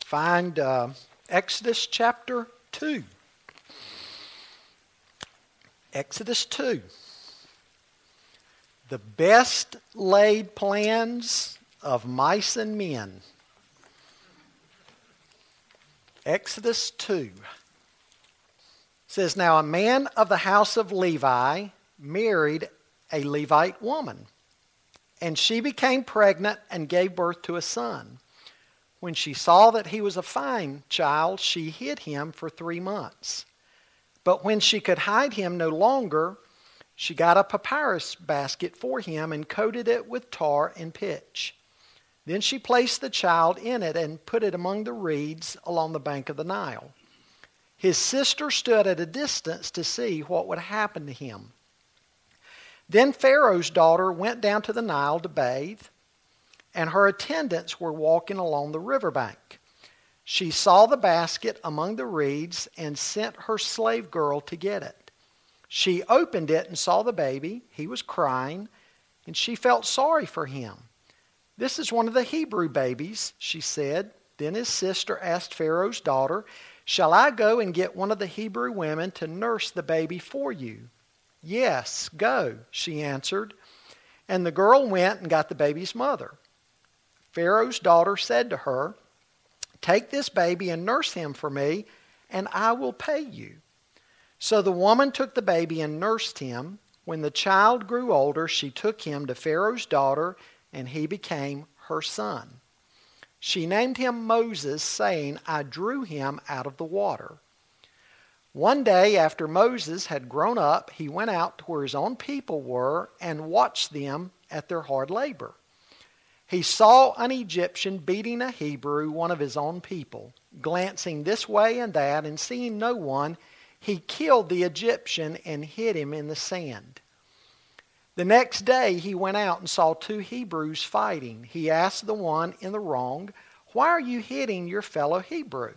Find uh, Exodus chapter 2. Exodus 2. The best laid plans of mice and men. Exodus 2 says, Now a man of the house of Levi married a Levite woman, and she became pregnant and gave birth to a son. When she saw that he was a fine child, she hid him for three months. But when she could hide him no longer, she got a papyrus basket for him and coated it with tar and pitch. Then she placed the child in it and put it among the reeds along the bank of the Nile. His sister stood at a distance to see what would happen to him. Then Pharaoh's daughter went down to the Nile to bathe and her attendants were walking along the riverbank. She saw the basket among the reeds and sent her slave girl to get it. She opened it and saw the baby. He was crying, and she felt sorry for him. This is one of the Hebrew babies, she said. Then his sister asked Pharaoh's daughter, Shall I go and get one of the Hebrew women to nurse the baby for you? Yes, go, she answered. And the girl went and got the baby's mother. Pharaoh's daughter said to her, Take this baby and nurse him for me, and I will pay you. So the woman took the baby and nursed him. When the child grew older, she took him to Pharaoh's daughter, and he became her son. She named him Moses, saying, I drew him out of the water. One day, after Moses had grown up, he went out to where his own people were and watched them at their hard labor. He saw an Egyptian beating a Hebrew, one of his own people. Glancing this way and that and seeing no one, he killed the Egyptian and hid him in the sand. The next day he went out and saw two Hebrews fighting. He asked the one in the wrong, Why are you hitting your fellow Hebrew?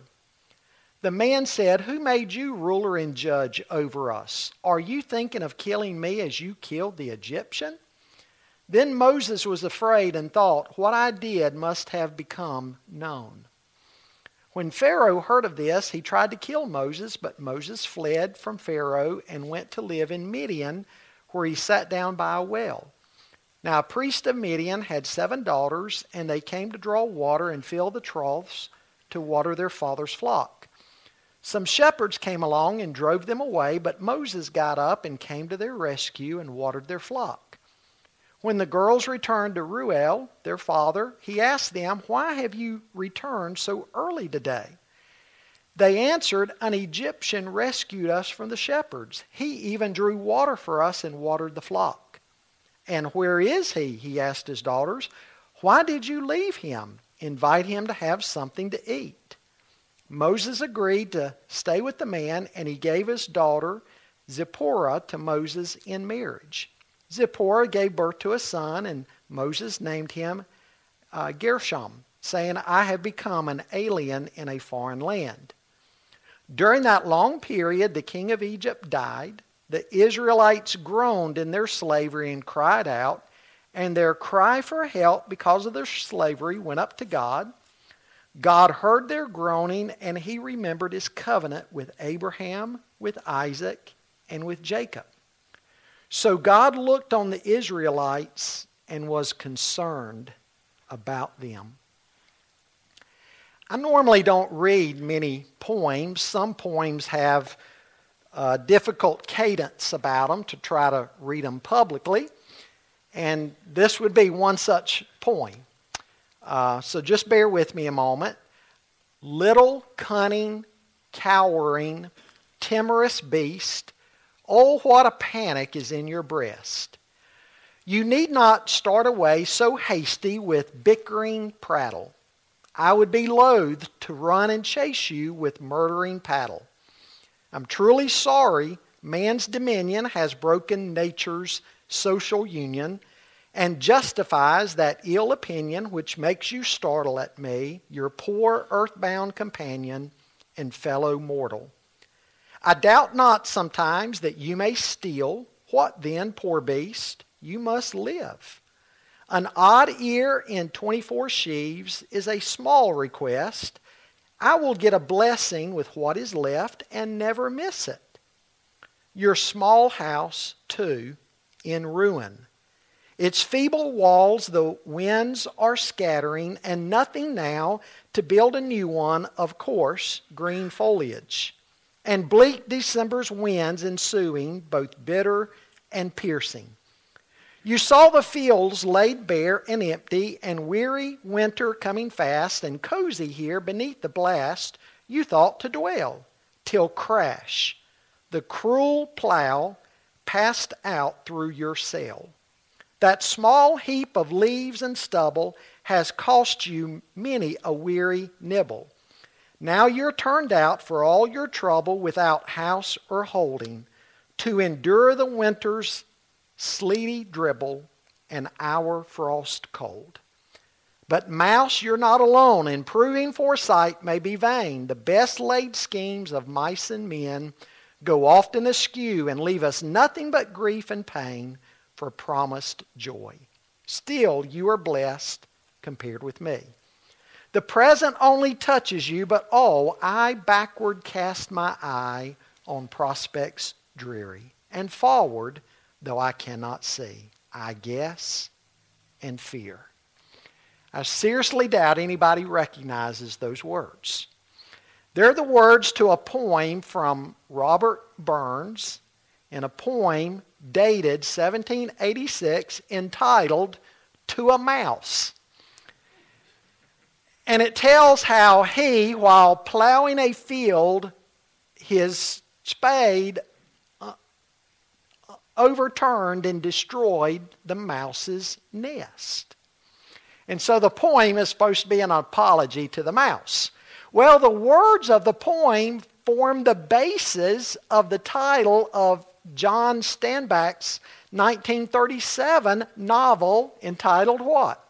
The man said, Who made you ruler and judge over us? Are you thinking of killing me as you killed the Egyptian? Then Moses was afraid and thought, What I did must have become known. When Pharaoh heard of this, he tried to kill Moses, but Moses fled from Pharaoh and went to live in Midian, where he sat down by a well. Now, a priest of Midian had seven daughters, and they came to draw water and fill the troughs to water their father's flock. Some shepherds came along and drove them away, but Moses got up and came to their rescue and watered their flock. When the girls returned to Reuel, their father, he asked them, Why have you returned so early today? They answered, An Egyptian rescued us from the shepherds. He even drew water for us and watered the flock. And where is he? He asked his daughters. Why did you leave him? Invite him to have something to eat. Moses agreed to stay with the man, and he gave his daughter Zipporah to Moses in marriage. Zipporah gave birth to a son, and Moses named him uh, Gershom, saying, I have become an alien in a foreign land. During that long period, the king of Egypt died. The Israelites groaned in their slavery and cried out, and their cry for help because of their slavery went up to God. God heard their groaning, and he remembered his covenant with Abraham, with Isaac, and with Jacob. So God looked on the Israelites and was concerned about them. I normally don't read many poems. Some poems have a difficult cadence about them to try to read them publicly. And this would be one such poem. Uh, so just bear with me a moment. Little, cunning, cowering, timorous beast, Oh, what a panic is in your breast. You need not start away so hasty with bickering prattle. I would be loath to run and chase you with murdering paddle. I'm truly sorry man's dominion has broken nature's social union and justifies that ill opinion which makes you startle at me, your poor earthbound companion and fellow mortal. I doubt not sometimes that you may steal. What then, poor beast? You must live. An odd ear in 24 sheaves is a small request. I will get a blessing with what is left and never miss it. Your small house, too, in ruin. Its feeble walls the winds are scattering, and nothing now to build a new one of coarse, green foliage. And bleak December's winds ensuing, both bitter and piercing. You saw the fields laid bare and empty, and weary winter coming fast, and cozy here beneath the blast you thought to dwell, till crash, the cruel plow passed out through your cell. That small heap of leaves and stubble has cost you many a weary nibble. Now you're turned out for all your trouble without house or holding, to endure the winter's sleety dribble, and our frost cold. But, mouse, you're not alone, and proving foresight may be vain. The best laid schemes of mice and men go often askew and leave us nothing but grief and pain for promised joy. Still, you are blessed compared with me. The present only touches you, but oh, I backward cast my eye on prospects dreary, and forward though I cannot see. I guess and fear. I seriously doubt anybody recognizes those words. They're the words to a poem from Robert Burns in a poem dated 1786 entitled To a Mouse. And it tells how he, while plowing a field, his spade uh, uh, overturned and destroyed the mouse's nest. And so the poem is supposed to be an apology to the mouse. Well, the words of the poem form the basis of the title of John Steinbeck's 1937 novel entitled what?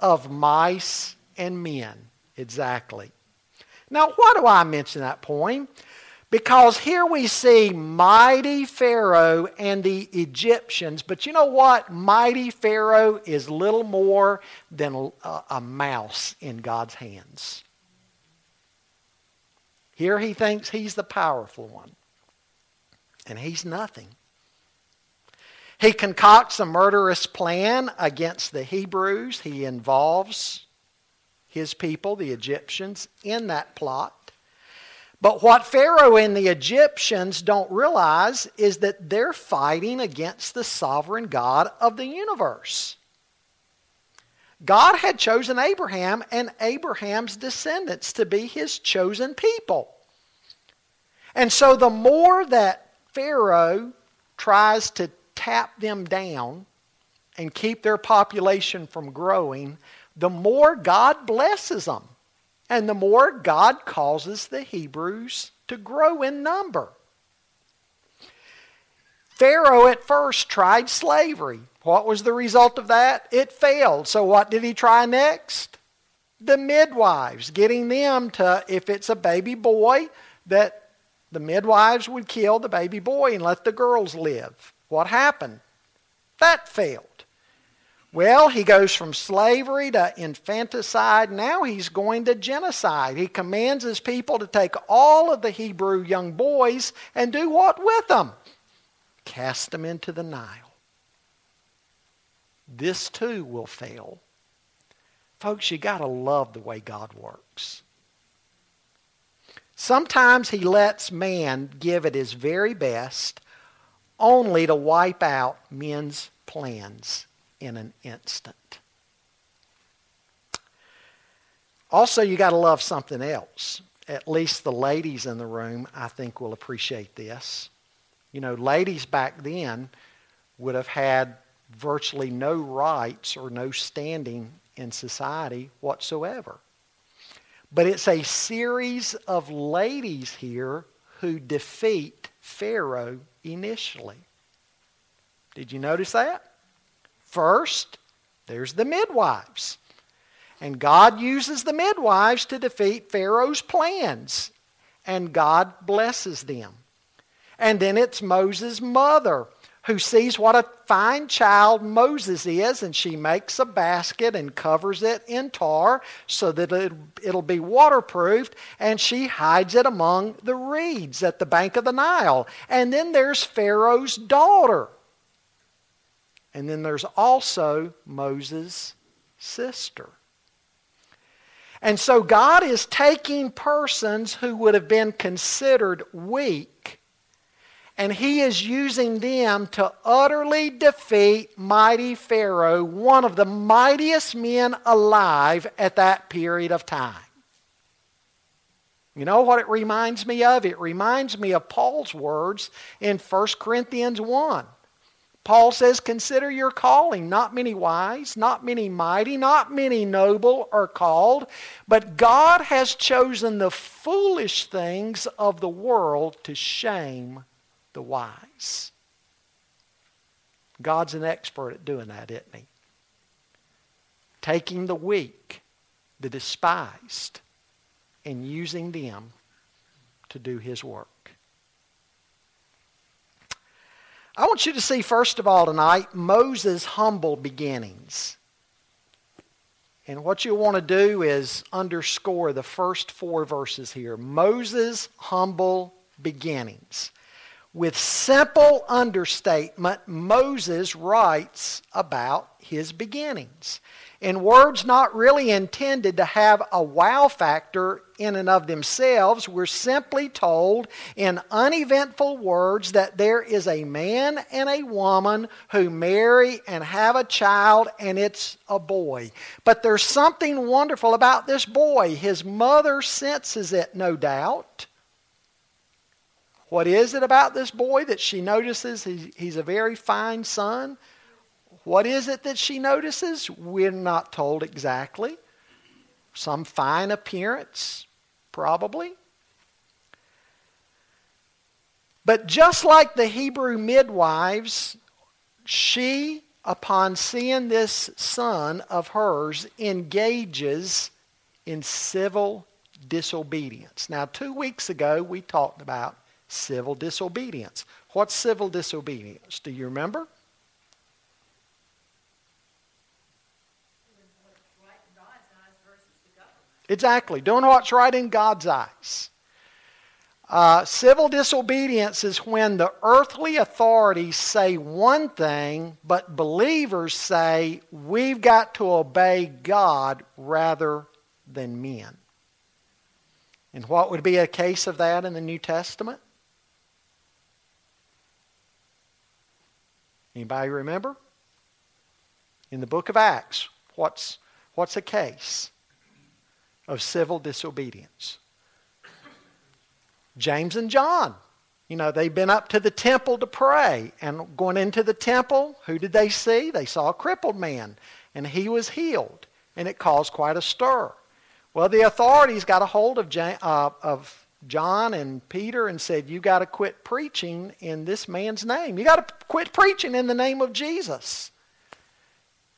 Of Mice and Men. Exactly. Now, why do I mention that poem? Because here we see mighty Pharaoh and the Egyptians, but you know what? Mighty Pharaoh is little more than a mouse in God's hands. Here he thinks he's the powerful one, and he's nothing. He concocts a murderous plan against the Hebrews. He involves his people, the Egyptians, in that plot. But what Pharaoh and the Egyptians don't realize is that they're fighting against the sovereign God of the universe. God had chosen Abraham and Abraham's descendants to be his chosen people. And so the more that Pharaoh tries to tap them down and keep their population from growing, the more God blesses them. And the more God causes the Hebrews to grow in number. Pharaoh at first tried slavery. What was the result of that? It failed. So what did he try next? The midwives, getting them to, if it's a baby boy, that the midwives would kill the baby boy and let the girls live. What happened? That failed. Well, he goes from slavery to infanticide. Now he's going to genocide. He commands his people to take all of the Hebrew young boys and do what with them? Cast them into the Nile. This too will fail. Folks, you got to love the way God works. Sometimes he lets man give it his very best only to wipe out men's plans in an instant. Also, you got to love something else. At least the ladies in the room, I think, will appreciate this. You know, ladies back then would have had virtually no rights or no standing in society whatsoever. But it's a series of ladies here who defeat Pharaoh initially. Did you notice that? First, there's the midwives. And God uses the midwives to defeat Pharaoh's plans. And God blesses them. And then it's Moses' mother who sees what a fine child Moses is, and she makes a basket and covers it in tar so that it, it'll be waterproofed, and she hides it among the reeds at the bank of the Nile. And then there's Pharaoh's daughter. And then there's also Moses' sister. And so God is taking persons who would have been considered weak and he is using them to utterly defeat mighty Pharaoh, one of the mightiest men alive at that period of time. You know what it reminds me of? It reminds me of Paul's words in 1 Corinthians 1. Paul says, Consider your calling. Not many wise, not many mighty, not many noble are called, but God has chosen the foolish things of the world to shame the wise. God's an expert at doing that, isn't he? Taking the weak, the despised, and using them to do his work. I want you to see, first of all, tonight, Moses' humble beginnings. And what you'll want to do is underscore the first four verses here. Moses' humble beginnings. With simple understatement, Moses writes about his beginnings. In words not really intended to have a wow factor in and of themselves, we're simply told in uneventful words that there is a man and a woman who marry and have a child, and it's a boy. But there's something wonderful about this boy. His mother senses it, no doubt. What is it about this boy that she notices he's a very fine son? What is it that she notices? We're not told exactly. Some fine appearance, probably. But just like the Hebrew midwives, she, upon seeing this son of hers, engages in civil disobedience. Now, two weeks ago, we talked about Civil disobedience. What's civil disobedience? Do you remember? Exactly. Doing what's right in God's eyes. Uh, civil disobedience is when the earthly authorities say one thing, but believers say we've got to obey God rather than men. And what would be a case of that in the New Testament? Anybody remember? In the book of Acts, what's, what's a case of civil disobedience? James and John. You know, they've been up to the temple to pray. And going into the temple, who did they see? They saw a crippled man. And he was healed. And it caused quite a stir. Well, the authorities got a hold of, uh, of John and Peter and said, You got to quit preaching in this man's name. You got to quit preaching in the name of Jesus.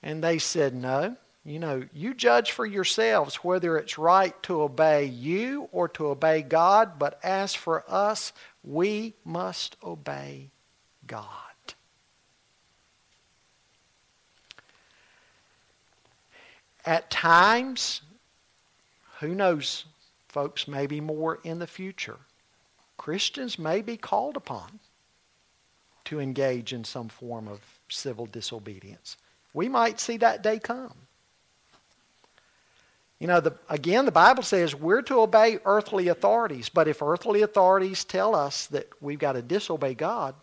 And they said, No. You know, you judge for yourselves whether it's right to obey you or to obey God, but as for us, we must obey God. At times, who knows folks, maybe more in the future. Christians may be called upon to engage in some form of civil disobedience. We might see that day come. You know, the, again, the Bible says we're to obey earthly authorities, but if earthly authorities tell us that we've got to disobey God,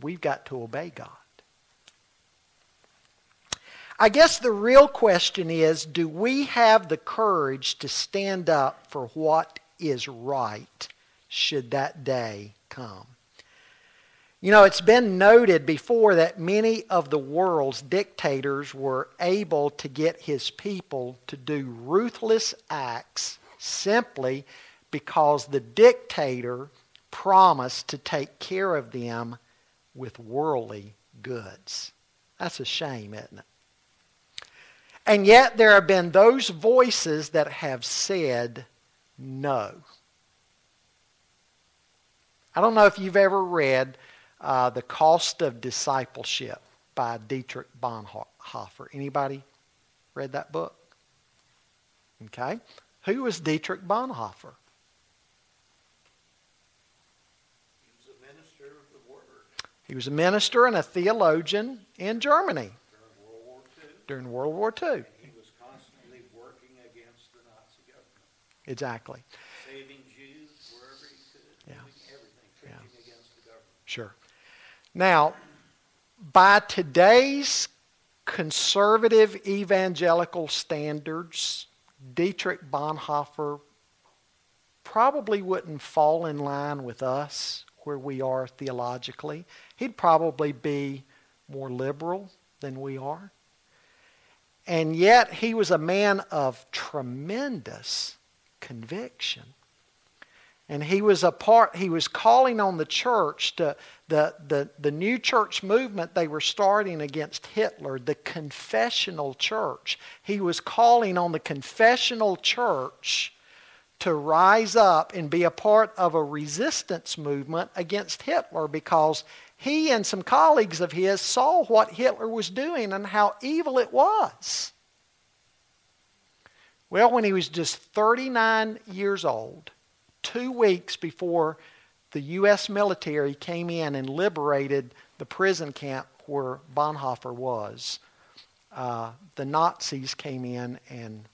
we've got to obey God. I guess the real question is do we have the courage to stand up for what is right should that day come? You know, it's been noted before that many of the world's dictators were able to get his people to do ruthless acts simply because the dictator promised to take care of them with worldly goods. That's a shame, isn't it? And yet there have been those voices that have said no. I don't know if you've ever read uh, The Cost of Discipleship by Dietrich Bonhoeffer. Anybody read that book? Okay. Who was Dietrich Bonhoeffer? He was a minister of the Word. He was a minister and a theologian in Germany during World War II. during World War II. And he was constantly working against the Nazi government, Exactly. saving Jews wherever he could, Yeah. doing everything, preaching against the government. Sure. Now, by today's conservative evangelical standards, Dietrich Bonhoeffer probably wouldn't fall in line with us where we are theologically. He'd probably be more liberal than we are. And yet, he was a man of tremendous conviction. And he was a part, he was calling on the church to the, the, the new church movement they were starting against Hitler, the confessional church. He was calling on the confessional church to rise up and be a part of a resistance movement against Hitler because he and some colleagues of his saw what Hitler was doing and how evil it was. Well, when he was just 39 years old, two weeks before the U.S. military came in and liberated the prison camp where Bonhoeffer was, uh, the Nazis came in and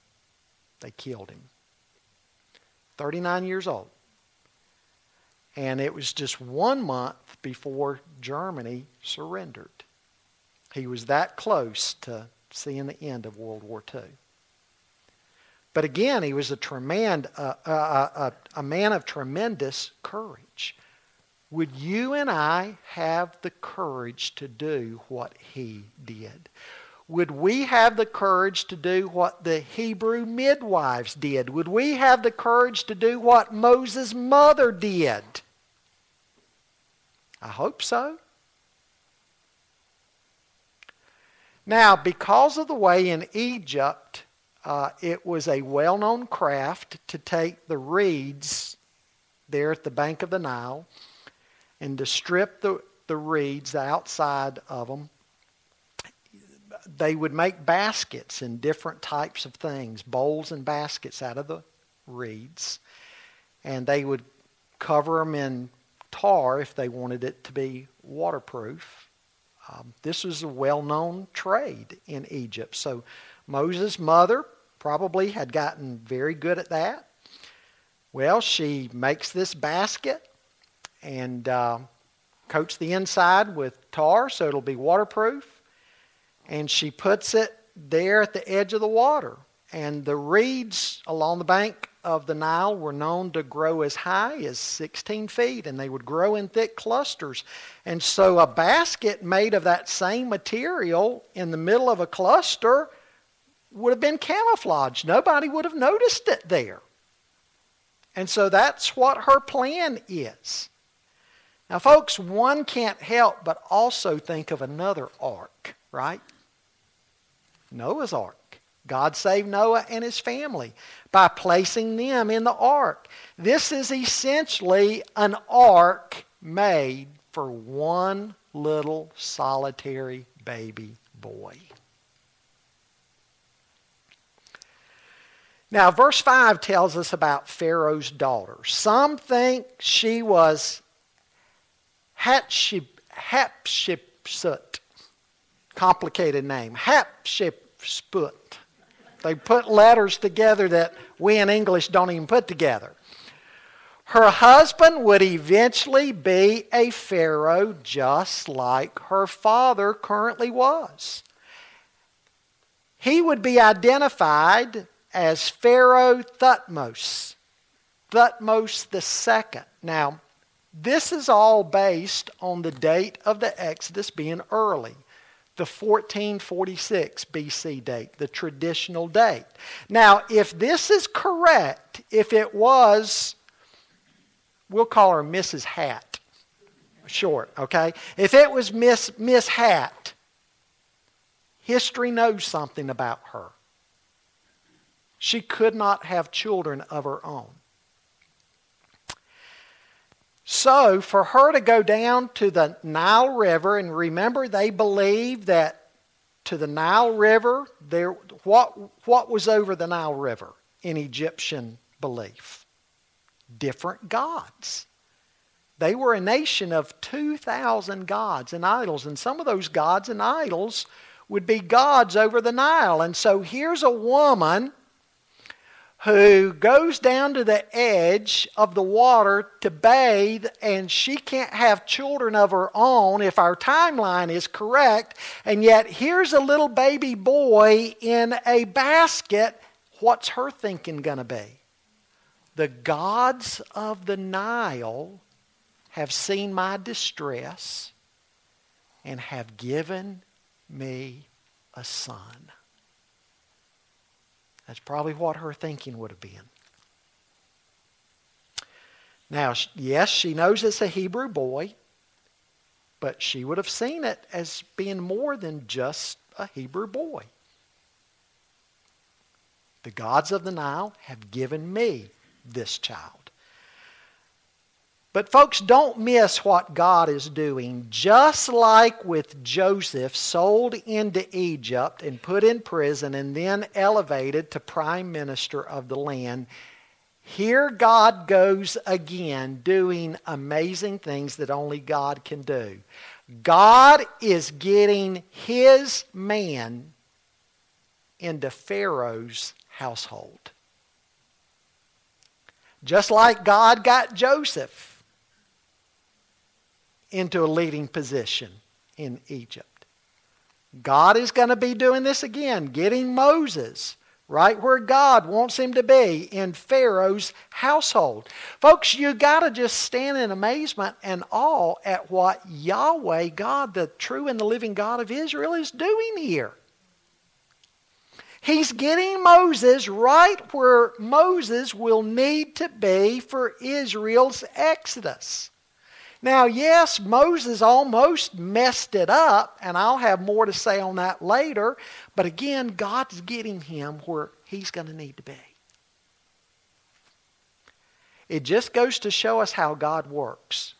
they killed him. 39 years old. And it was just one month before Germany surrendered. He was that close to seeing the end of World War II. But again, he was a, tremend, uh, uh, uh, a man of tremendous courage. Would you and I have the courage to do what he did? Would we have the courage to do what the Hebrew midwives did? Would we have the courage to do what Moses' mother did? I hope so. Now, because of the way in Egypt uh, it was a well known craft to take the reeds there at the bank of the Nile and to strip the, the reeds, the outside of them. They would make baskets and different types of things, bowls and baskets out of the reeds. And they would cover them in tar if they wanted it to be waterproof. Um, this was a well known trade in Egypt. So Moses' mother probably had gotten very good at that. Well, she makes this basket and uh, coats the inside with tar so it'll be waterproof. And she puts it there at the edge of the water. And the reeds along the bank of the Nile were known to grow as high as 16 feet, and they would grow in thick clusters. And so a basket made of that same material in the middle of a cluster would have been camouflaged. Nobody would have noticed it there. And so that's what her plan is. Now, folks, one can't help but also think of another ark, right? Noah's ark. God saved Noah and his family by placing them in the ark. This is essentially an ark made for one little solitary baby boy. Now, verse 5 tells us about Pharaoh's daughter. Some think she was Hatshepsut. Complicated name. Hatshepsut. They put letters together that we in English don't even put together. Her husband would eventually be a Pharaoh just like her father currently was. He would be identified as Pharaoh Thutmose, Thutmose II. Now, this is all based on the date of the Exodus being early, the 1446 BC date, the traditional date. Now, if this is correct, if it was, we'll call her Mrs. Hat, short, okay? If it was Miss, Miss Hat, history knows something about her. She could not have children of her own. So, for her to go down to the Nile River, and remember, they believed that to the Nile River, there, what, what was over the Nile River in Egyptian belief? Different gods. They were a nation of 2,000 gods and idols, and some of those gods and idols would be gods over the Nile. And so here's a woman who goes down to the edge of the water to bathe, and she can't have children of her own if our timeline is correct. And yet, here's a little baby boy in a basket. What's her thinking going to be? The gods of the Nile have seen my distress and have given me a son. That's probably what her thinking would have been. Now, yes, she knows it's a Hebrew boy, but she would have seen it as being more than just a Hebrew boy. The gods of the Nile have given me this child. But, folks, don't miss what God is doing. Just like with Joseph, sold into Egypt and put in prison and then elevated to prime minister of the land, here God goes again doing amazing things that only God can do. God is getting his man into Pharaoh's household. Just like God got Joseph into a leading position in Egypt. God is going to be doing this again, getting Moses right where God wants him to be in Pharaoh's household. Folks, you got to just stand in amazement and awe at what Yahweh, God, the true and the living God of Israel, is doing here. He's getting Moses right where Moses will need to be for Israel's exodus. Now, yes, Moses almost messed it up, and I'll have more to say on that later, but again, God's getting him where he's going to need to be. It just goes to show us how God works.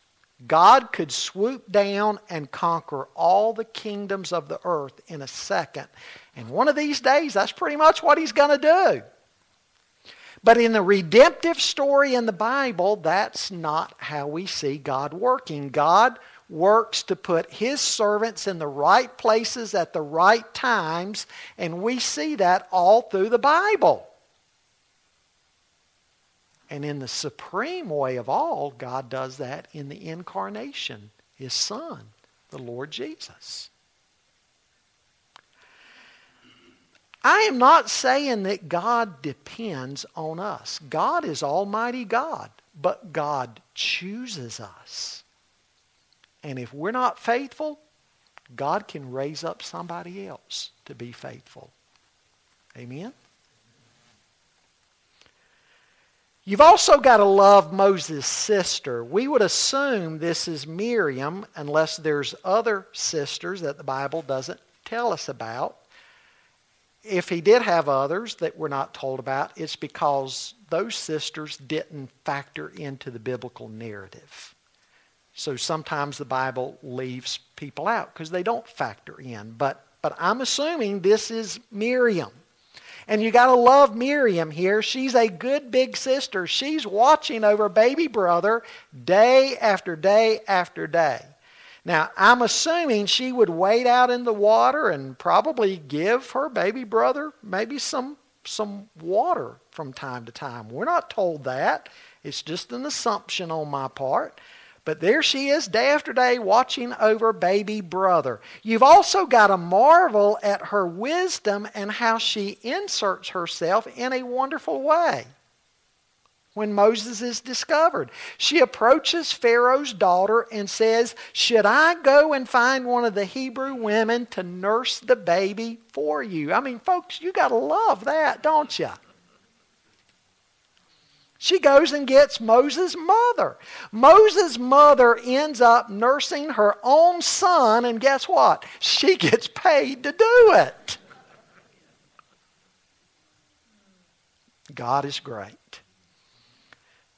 God could swoop down and conquer all the kingdoms of the earth in a second. And one of these days, that's pretty much what he's going to do. But in the redemptive story in the Bible, that's not how we see God working. God works to put his servants in the right places at the right times, and we see that all through the Bible. And in the supreme way of all, God does that in the incarnation, his Son, the Lord Jesus. I am not saying that God depends on us. God is Almighty God, but God chooses us. And if we're not faithful, God can raise up somebody else to be faithful. Amen? You've also got to love Moses' sister. We would assume this is Miriam unless there's other sisters that the Bible doesn't tell us about if he did have others that we're not told about, it's because those sisters didn't factor into the biblical narrative. So sometimes the Bible leaves people out because they don't factor in. But, but I'm assuming this is Miriam. And you got to love Miriam here. She's a good big sister. She's watching over baby brother day after day after day. Now, I'm assuming she would wade out in the water and probably give her baby brother maybe some, some water from time to time. We're not told that. It's just an assumption on my part. But there she is day after day watching over baby brother. You've also got to marvel at her wisdom and how she inserts herself in a wonderful way when Moses is discovered. She approaches Pharaoh's daughter and says, Should I go and find one of the Hebrew women to nurse the baby for you? I mean, folks, you got to love that, don't you? She goes and gets Moses' mother. Moses' mother ends up nursing her own son, and guess what? She gets paid to do it. God is great.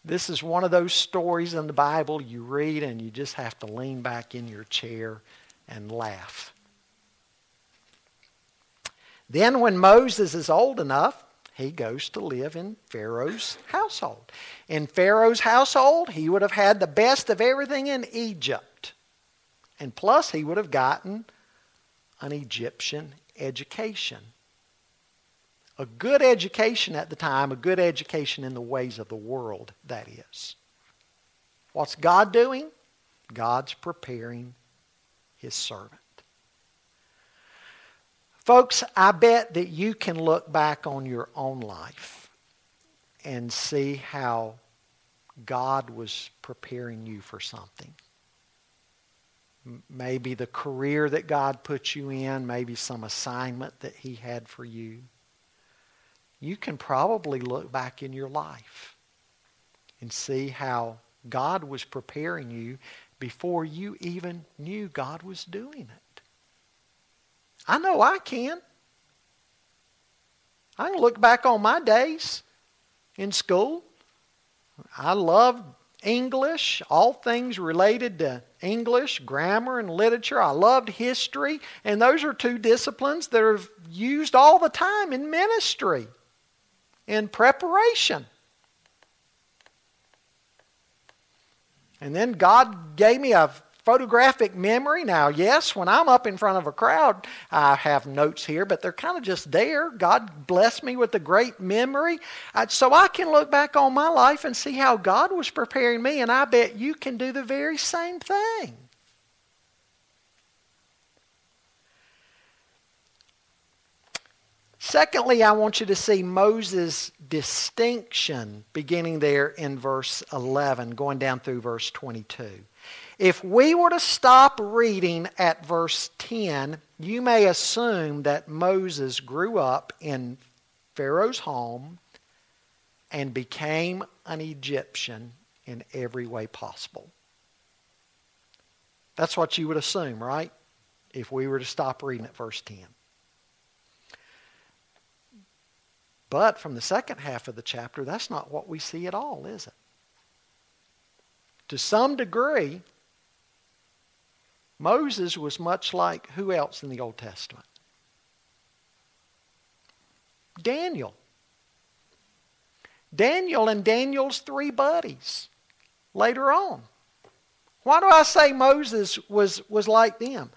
This is one of those stories in the Bible you read and you just have to lean back in your chair and laugh. Then, when Moses is old enough, he goes to live in Pharaoh's household. In Pharaoh's household, he would have had the best of everything in Egypt. And plus, he would have gotten an Egyptian education. A good education at the time, a good education in the ways of the world, that is. What's God doing? God's preparing his servant. Folks, I bet that you can look back on your own life and see how God was preparing you for something. Maybe the career that God put you in, maybe some assignment that He had for you. You can probably look back in your life and see how God was preparing you before you even knew God was doing it. I know I can. I can look back on my days in school. I loved English, all things related to English, grammar, and literature. I loved history, and those are two disciplines that are used all the time in ministry, in preparation. And then God gave me a photographic memory. Now, yes, when I'm up in front of a crowd, I have notes here, but they're kind of just there. God blessed me with a great memory. So I can look back on my life and see how God was preparing me, and I bet you can do the very same thing. Secondly, I want you to see Moses' distinction beginning there in verse 11, going down through verse 22. If we were to stop reading at verse 10, you may assume that Moses grew up in Pharaoh's home and became an Egyptian in every way possible. That's what you would assume, right? If we were to stop reading at verse 10. But from the second half of the chapter, that's not what we see at all, is it? To some degree, Moses was much like who else in the Old Testament? Daniel. Daniel and Daniel's three buddies later on. Why do I say Moses was, was like them?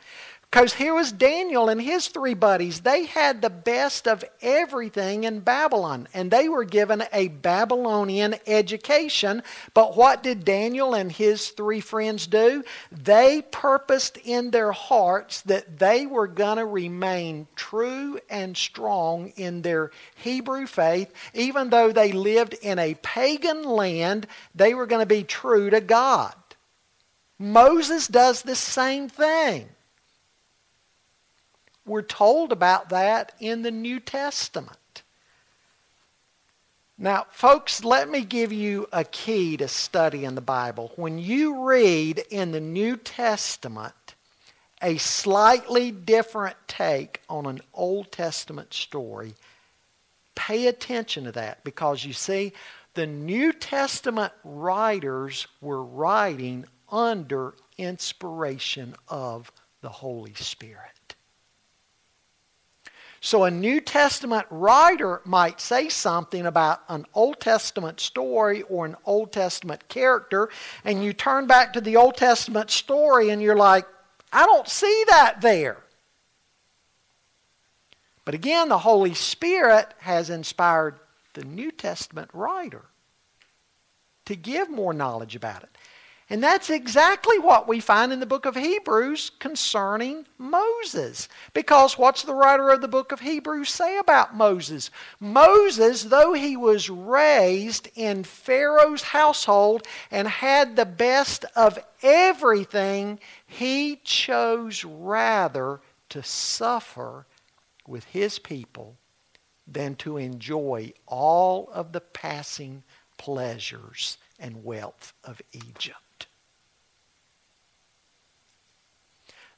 Because here was Daniel and his three buddies. They had the best of everything in Babylon, and they were given a Babylonian education. But what did Daniel and his three friends do? They purposed in their hearts that they were going to remain true and strong in their Hebrew faith. Even though they lived in a pagan land, they were going to be true to God. Moses does the same thing. We're told about that in the New Testament. Now, folks, let me give you a key to study in the Bible. When you read in the New Testament a slightly different take on an Old Testament story, pay attention to that because you see, the New Testament writers were writing under inspiration of the Holy Spirit. So a New Testament writer might say something about an Old Testament story or an Old Testament character, and you turn back to the Old Testament story and you're like, I don't see that there. But again, the Holy Spirit has inspired the New Testament writer to give more knowledge about it. And that's exactly what we find in the book of Hebrews concerning Moses. Because what's the writer of the book of Hebrews say about Moses? Moses, though he was raised in Pharaoh's household and had the best of everything, he chose rather to suffer with his people than to enjoy all of the passing pleasures and wealth of Egypt.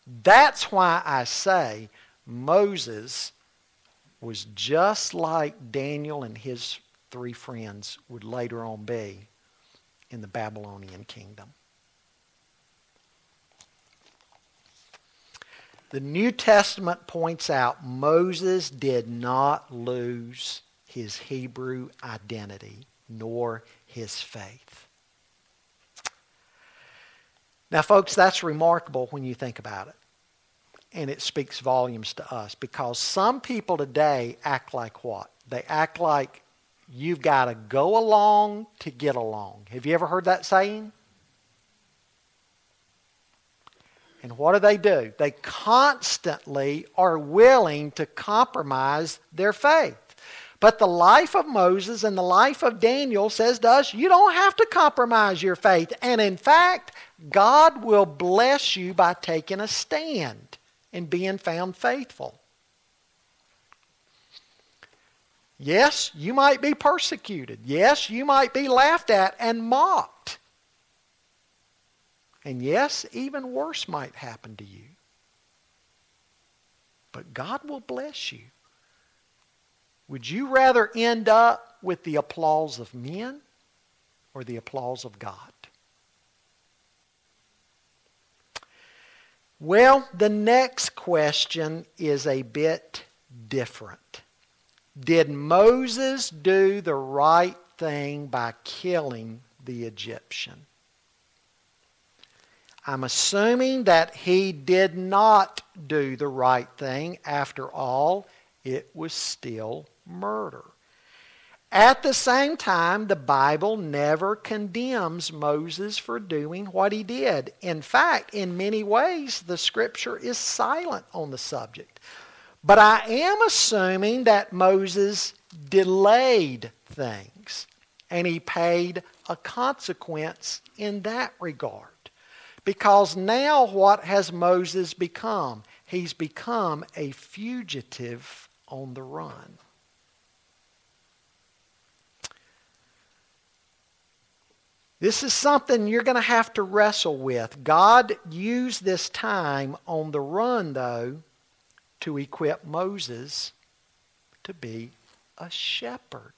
That's why I say Moses was just like Daniel and his three friends would later on be. in the Babylonian kingdom. The New Testament points out Moses did not lose his Hebrew identity nor his faith. Now, folks, that's remarkable when you think about it. And it speaks volumes to us because some people today act like what? They act like you've got to go along to get along. Have you ever heard that saying? And what do they do? They constantly are willing to compromise their faith. But the life of Moses and the life of Daniel says to us, you don't have to compromise your faith. And in fact, God will bless you by taking a stand and being found faithful. Yes, you might be persecuted. Yes, you might be laughed at and mocked. And yes, even worse might happen to you. But God will bless you. Would you rather end up with the applause of men or the applause of God? Well, the next question is a bit different. Did Moses do the right thing by killing the Egyptian? I'm assuming that he did not do the right thing. After all, it was still murder. At the same time, the Bible never condemns Moses for doing what he did. In fact, in many ways, the scripture is silent on the subject. But I am assuming that Moses delayed things and he paid a consequence in that regard. Because now what has Moses become? He's become a fugitive on the run. This is something you're going to have to wrestle with. God used this time on the run, though, to equip Moses to be a shepherd.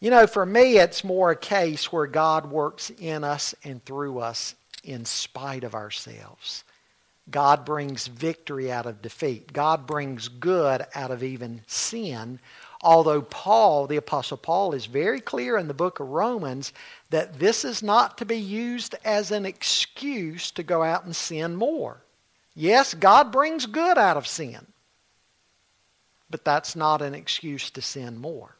You know, for me, it's more a case where God works in us and through us in spite of ourselves. God brings victory out of defeat. God brings good out of even sin. Although Paul, the Apostle Paul, is very clear in the book of Romans that this is not to be used as an excuse to go out and sin more. Yes, God brings good out of sin, but that's not an excuse to sin more.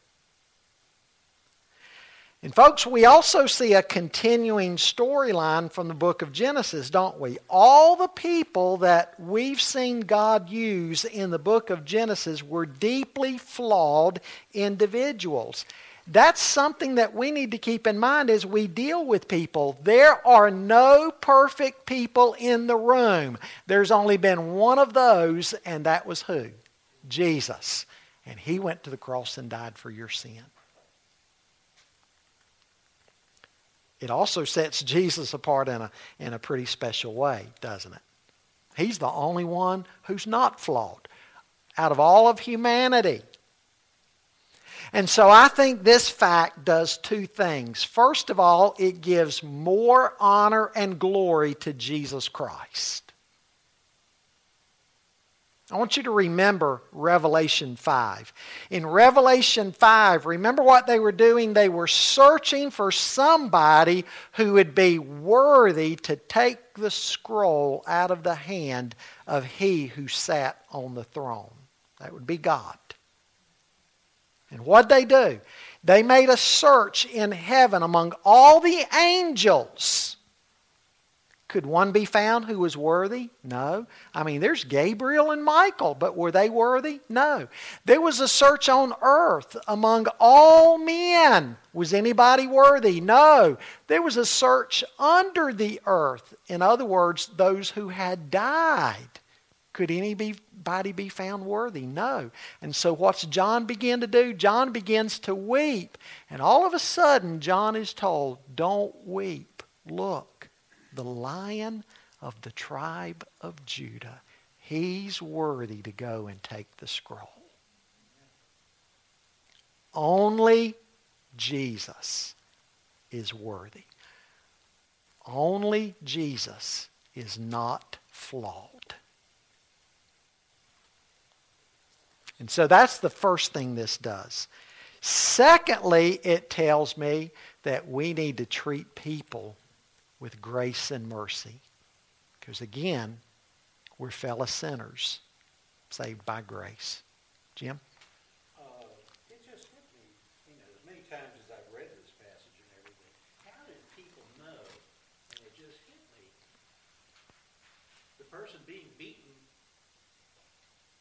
And folks, we also see a continuing storyline from the book of Genesis, don't we? All the people that we've seen God use in the book of Genesis were deeply flawed individuals. That's something that we need to keep in mind as we deal with people. There are no perfect people in the room. There's only been one of those, and that was who? Jesus. And he went to the cross and died for your sin. It also sets Jesus apart in a, in a pretty special way, doesn't it? He's the only one who's not flawed out of all of humanity. And so I think this fact does two things. First of all, it gives more honor and glory to Jesus Christ. I want you to remember Revelation 5. In Revelation 5, remember what they were doing? They were searching for somebody who would be worthy to take the scroll out of the hand of he who sat on the throne. That would be God. And what they do? They made a search in heaven among all the angels could one be found who was worthy? No. I mean, there's Gabriel and Michael, but were they worthy? No. There was a search on earth among all men. Was anybody worthy? No. There was a search under the earth. In other words, those who had died. Could anybody be found worthy? No. And so what's John begin to do? John begins to weep. And all of a sudden, John is told, Don't weep. Look the lion of the tribe of Judah. He's worthy to go and take the scroll. Only Jesus is worthy. Only Jesus is not flawed. And so that's the first thing this does. Secondly, it tells me that we need to treat people with grace and mercy. Because again, we're fellow sinners saved by grace. Jim? Uh, it just hit me, you know, as many times as I've read this passage and everything, how did people know? And it just hit me. The person being beaten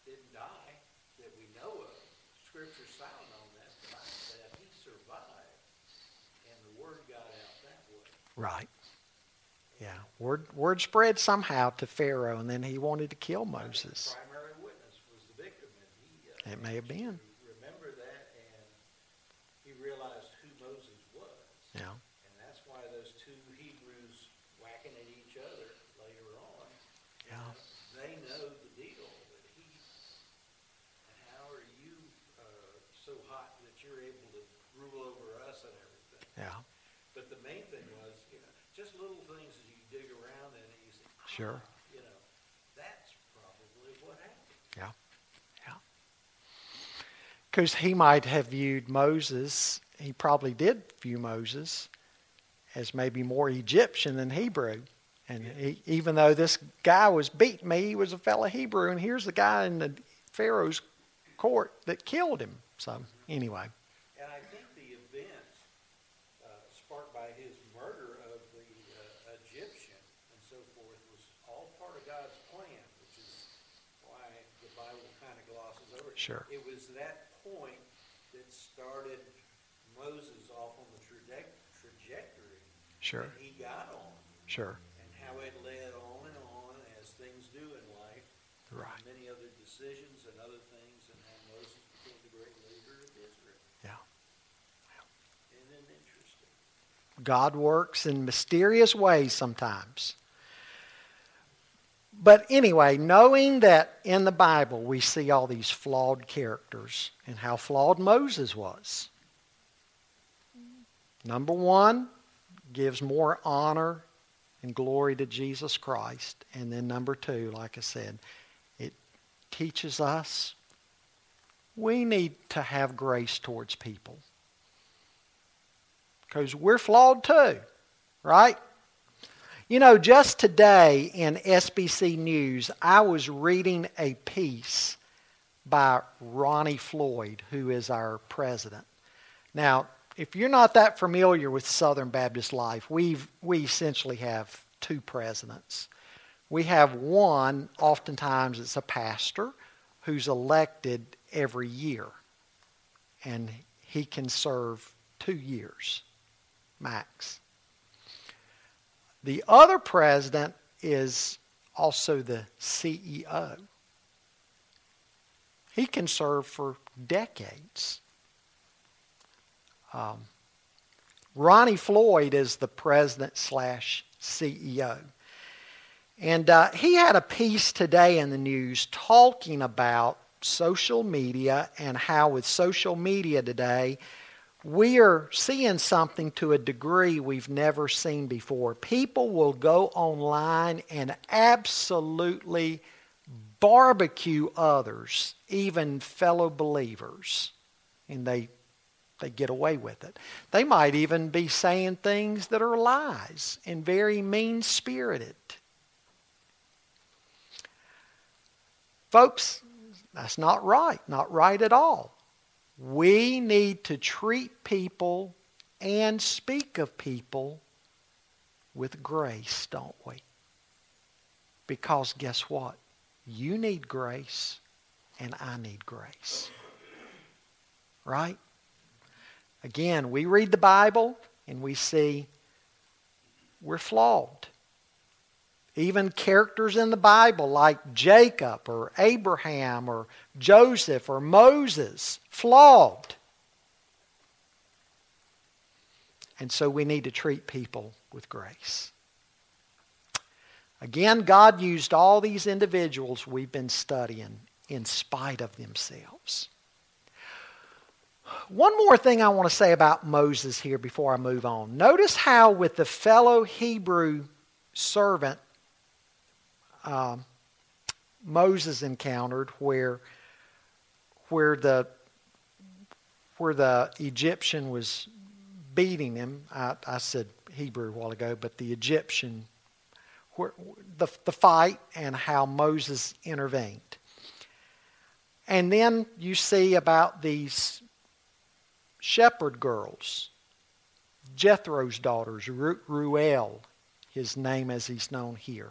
didn't die that we know of. Scripture's silent on that, but I said he survived, and the word got out that way. Right. Yeah. Word, word spread somehow to Pharaoh, and then he wanted to kill Moses. The primary witness was the victim, he uh, It may have been. remember that, and he realized who Moses was. Yeah. And that's why those two Hebrews whacking at each other later on, Yeah. they know the deal that he, and how are you uh, so hot that you're able to rule over us and everything? Yeah. But the main thing was, you know, just little things that you dig around in and you say, Sure. You know, that's probably what happened. Yeah. Yeah. Because he might have viewed Moses, he probably did view Moses as maybe more Egyptian than Hebrew. And he, even though this guy was beating me, he was a fellow Hebrew, and here's the guy in the Pharaoh's court that killed him. So, anyway, And I think the event uh, sparked by his murder of the uh, Egyptian and so forth was all part of God's plan, which is why the Bible kind of glosses over it. Sure. It was that point that started Moses off on the traje- trajectory sure, that he got on, sure. and how it led on and on as things do in life. Right. Many other decisions and other things, and how Moses became the great leader of Israel. Yeah. Isn't interesting? God works in mysterious ways sometimes. But anyway, knowing that in the Bible we see all these flawed characters and how flawed Moses was. Number one, gives more honor and glory to Jesus Christ. And then number two, like I said, it teaches us we need to have grace towards people because we're flawed too, right? You know, just today in SBC News, I was reading a piece by Ronnie Floyd, who is our president. Now, if you're not that familiar with Southern Baptist life, we've, we essentially have two presidents. We have one, oftentimes it's a pastor, who's elected every year, and he can serve two years max. The other president is also the CEO. He can serve for decades. Um, Ronnie Floyd is the president slash CEO. And uh, he had a piece today in the news talking about social media and how, with social media today, we are seeing something to a degree we've never seen before. People will go online and absolutely barbecue others, even fellow believers, and they they get away with it. They might even be saying things that are lies and very mean spirited. Folks, that's not right, not right at all. We need to treat people and speak of people with grace, don't we? Because guess what? You need grace and I need grace. Right? Again, we read the Bible and we see we're flawed. Even characters in the Bible like Jacob or Abraham or Joseph or Moses, flawed. And so we need to treat people with grace. Again, God used all these individuals we've been studying in spite of themselves. One more thing I want to say about Moses here before I move on. Notice how, with the fellow Hebrew servant um, Moses encountered, where where the where the Egyptian was beating him. I, I said Hebrew a while ago, but the Egyptian, where, the the fight and how Moses intervened. And then you see about these shepherd girls, Jethro's daughters, Reuel, his name as he's known here.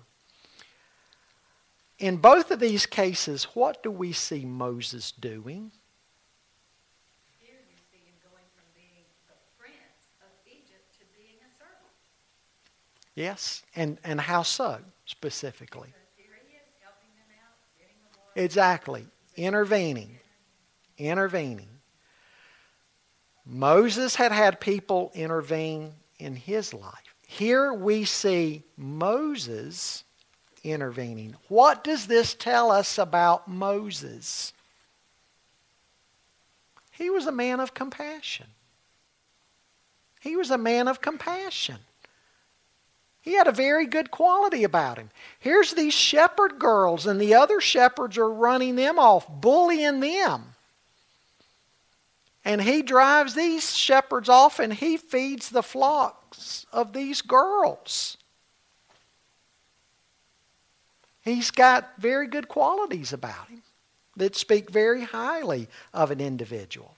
In both of these cases, what do we see Moses doing? Here you see him going from being the prince of Egypt to being a servant. Yes, and, and how so specifically? Because here he is helping them out, getting the water. Exactly. Intervening. Intervening. Moses had had people intervene in his life. Here we see Moses intervening. What does this tell us about Moses? He was a man of compassion. He was a man of compassion. He had a very good quality about him. Here's these shepherd girls, and the other shepherds are running them off, bullying them. And he drives these shepherds off and he feeds the flocks of these girls. He's got very good qualities about him that speak very highly of an individual.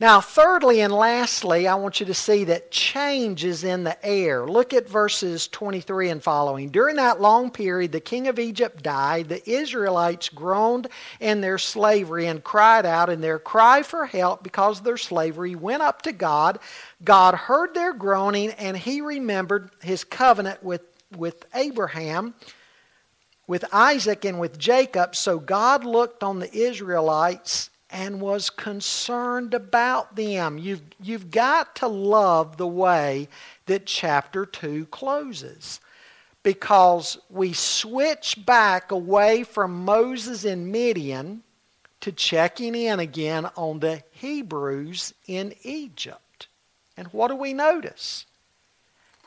Now, thirdly and lastly, I want you to see that change is in the air. Look at verses 23 and following. During that long period, the king of Egypt died. The Israelites groaned in their slavery and cried out, and their cry for help because of their slavery went up to God. God heard their groaning, and he remembered his covenant with, with Abraham with Isaac and with Jacob. So God looked on the Israelites and was concerned about them. You've, you've got to love the way that chapter 2 closes because we switch back away from Moses in Midian to checking in again on the Hebrews in Egypt. And what do we notice?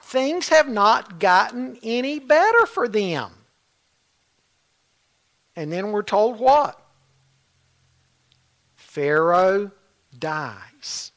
Things have not gotten any better for them. And then we're told what? Pharaoh dies.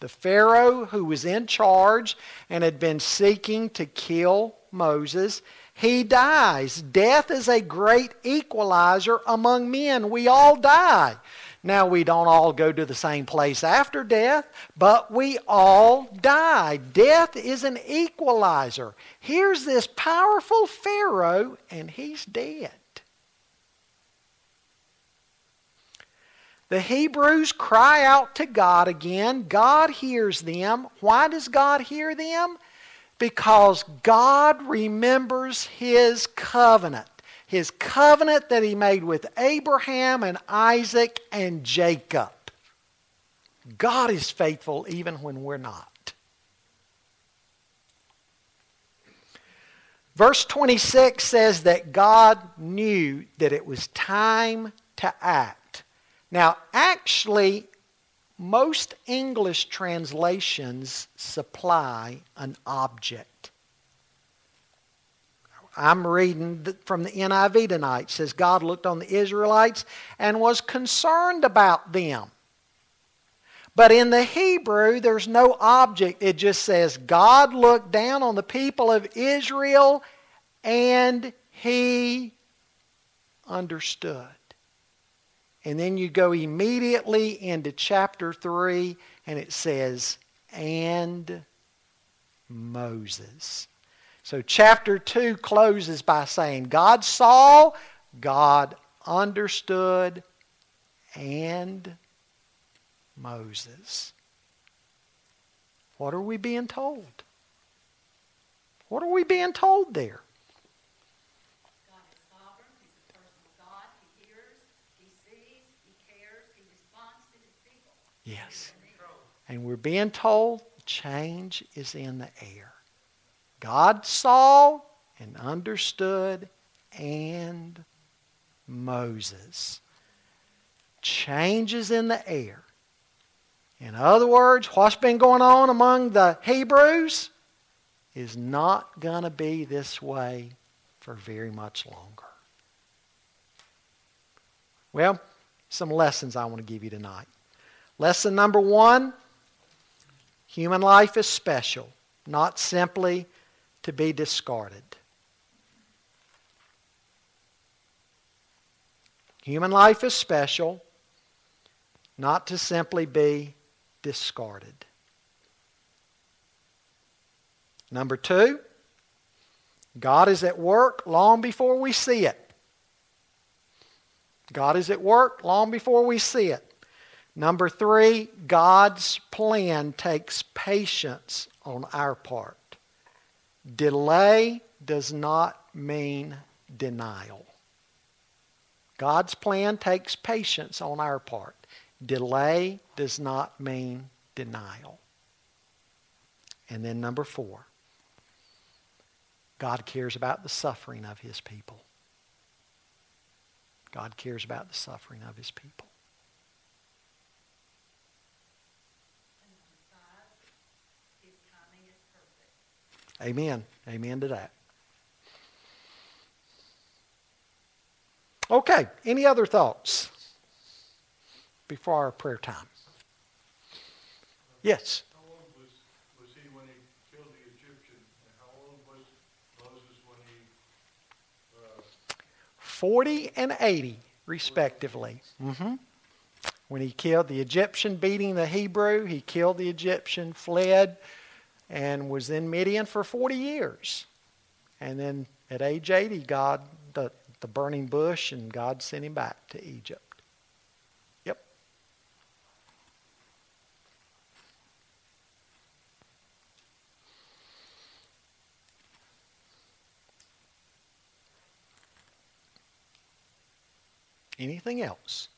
The Pharaoh who was in charge and had been seeking to kill Moses, he dies. Death is a great equalizer among men. We all die. Now, we don't all go to the same place after death, but we all die. Death is an equalizer. Here's this powerful Pharaoh, and he's dead. The Hebrews cry out to God again. God hears them. Why does God hear them? Because God remembers his covenant. His covenant that he made with Abraham and Isaac and Jacob. God is faithful even when we're not. Verse 26 says that God knew that it was time to act. Now, actually, most English translations supply an object. I'm reading from the NIV tonight. It says, God looked on the Israelites and was concerned about them. But in the Hebrew, there's no object. It just says, God looked down on the people of Israel and he understood. And then you go immediately into chapter 3, and it says, and Moses. So chapter 2 closes by saying, God saw, God understood, and Moses. What are we being told? What are we being told there? Yes. And we're being told change is in the air. God saw and understood and Moses. changes in the air. In other words, what's been going on among the Hebrews is not going to be this way for very much longer. Well, some lessons I want to give you tonight. Lesson number one human life is special, not simply to be discarded. Human life is special, not to simply be discarded. Number two, God is at work long before we see it. God is at work long before we see it. Number three, God's plan takes patience on our part. Delay does not mean denial. God's plan takes patience on our part. Delay does not mean denial. And then number four, God cares about the suffering of his people. God cares about the suffering of his people. Amen. Amen to that. Okay, any other thoughts before our prayer time? Yes. How old was, was he when he killed the Egyptian? And how old was Moses when he, uh, 40 and 80, respectively. hmm When he killed the Egyptian, beating the Hebrew, he killed the Egyptian, fled, and was in Midian for 40 years. And then at age 80, God, the, the burning bush, and God sent him back to Egypt. Yep. Anything else?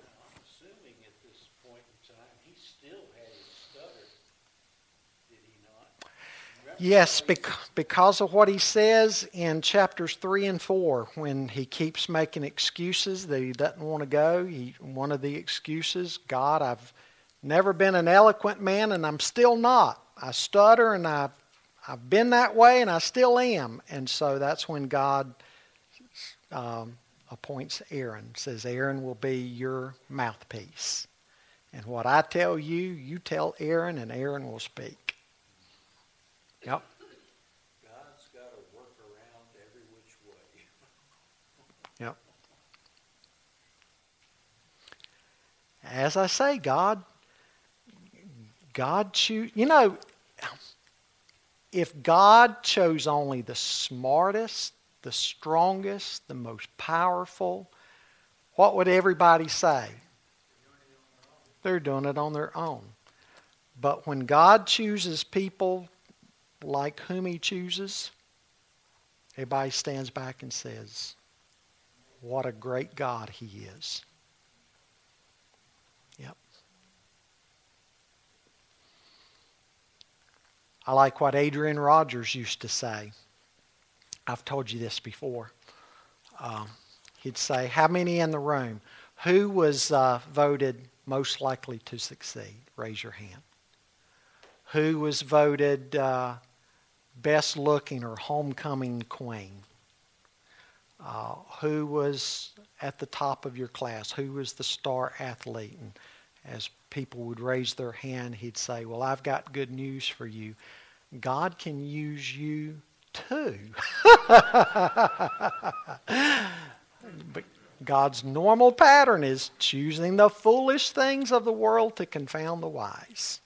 I'm assuming at this point in time, he still had his stutter, did he not? Remember Yes, because of what he says in chapters 3 and 4, when he keeps making excuses that he doesn't want to go. He, one of the excuses, God, I've never been an eloquent man, and I'm still not. I stutter, and I've, I've been that way, and I still am. And so that's when God um, appoints Aaron, says, Aaron will be your mouthpiece. And what I tell you, you tell Aaron, and Aaron will speak. Yep. God's got to work around every which way. Yep. As I say, God, God choose. You know, if God chose only the smartest, the strongest, the most powerful, what would everybody say? They're doing it on their own. But when God chooses people like whom He chooses, everybody stands back and says, what a great God he is. Yep. I like what Adrian Rogers used to say. I've told you this before. Um, he'd say, How many in the room? Who was uh, voted most likely to succeed? Raise your hand. Who was voted uh, best looking or homecoming queen? uh, who was at the top of your class, who was the star athlete. And as people would raise their hand, he'd say, Well, I've got good news for you. God can use you too. but God's normal pattern is choosing the foolish things of the world to confound the wise.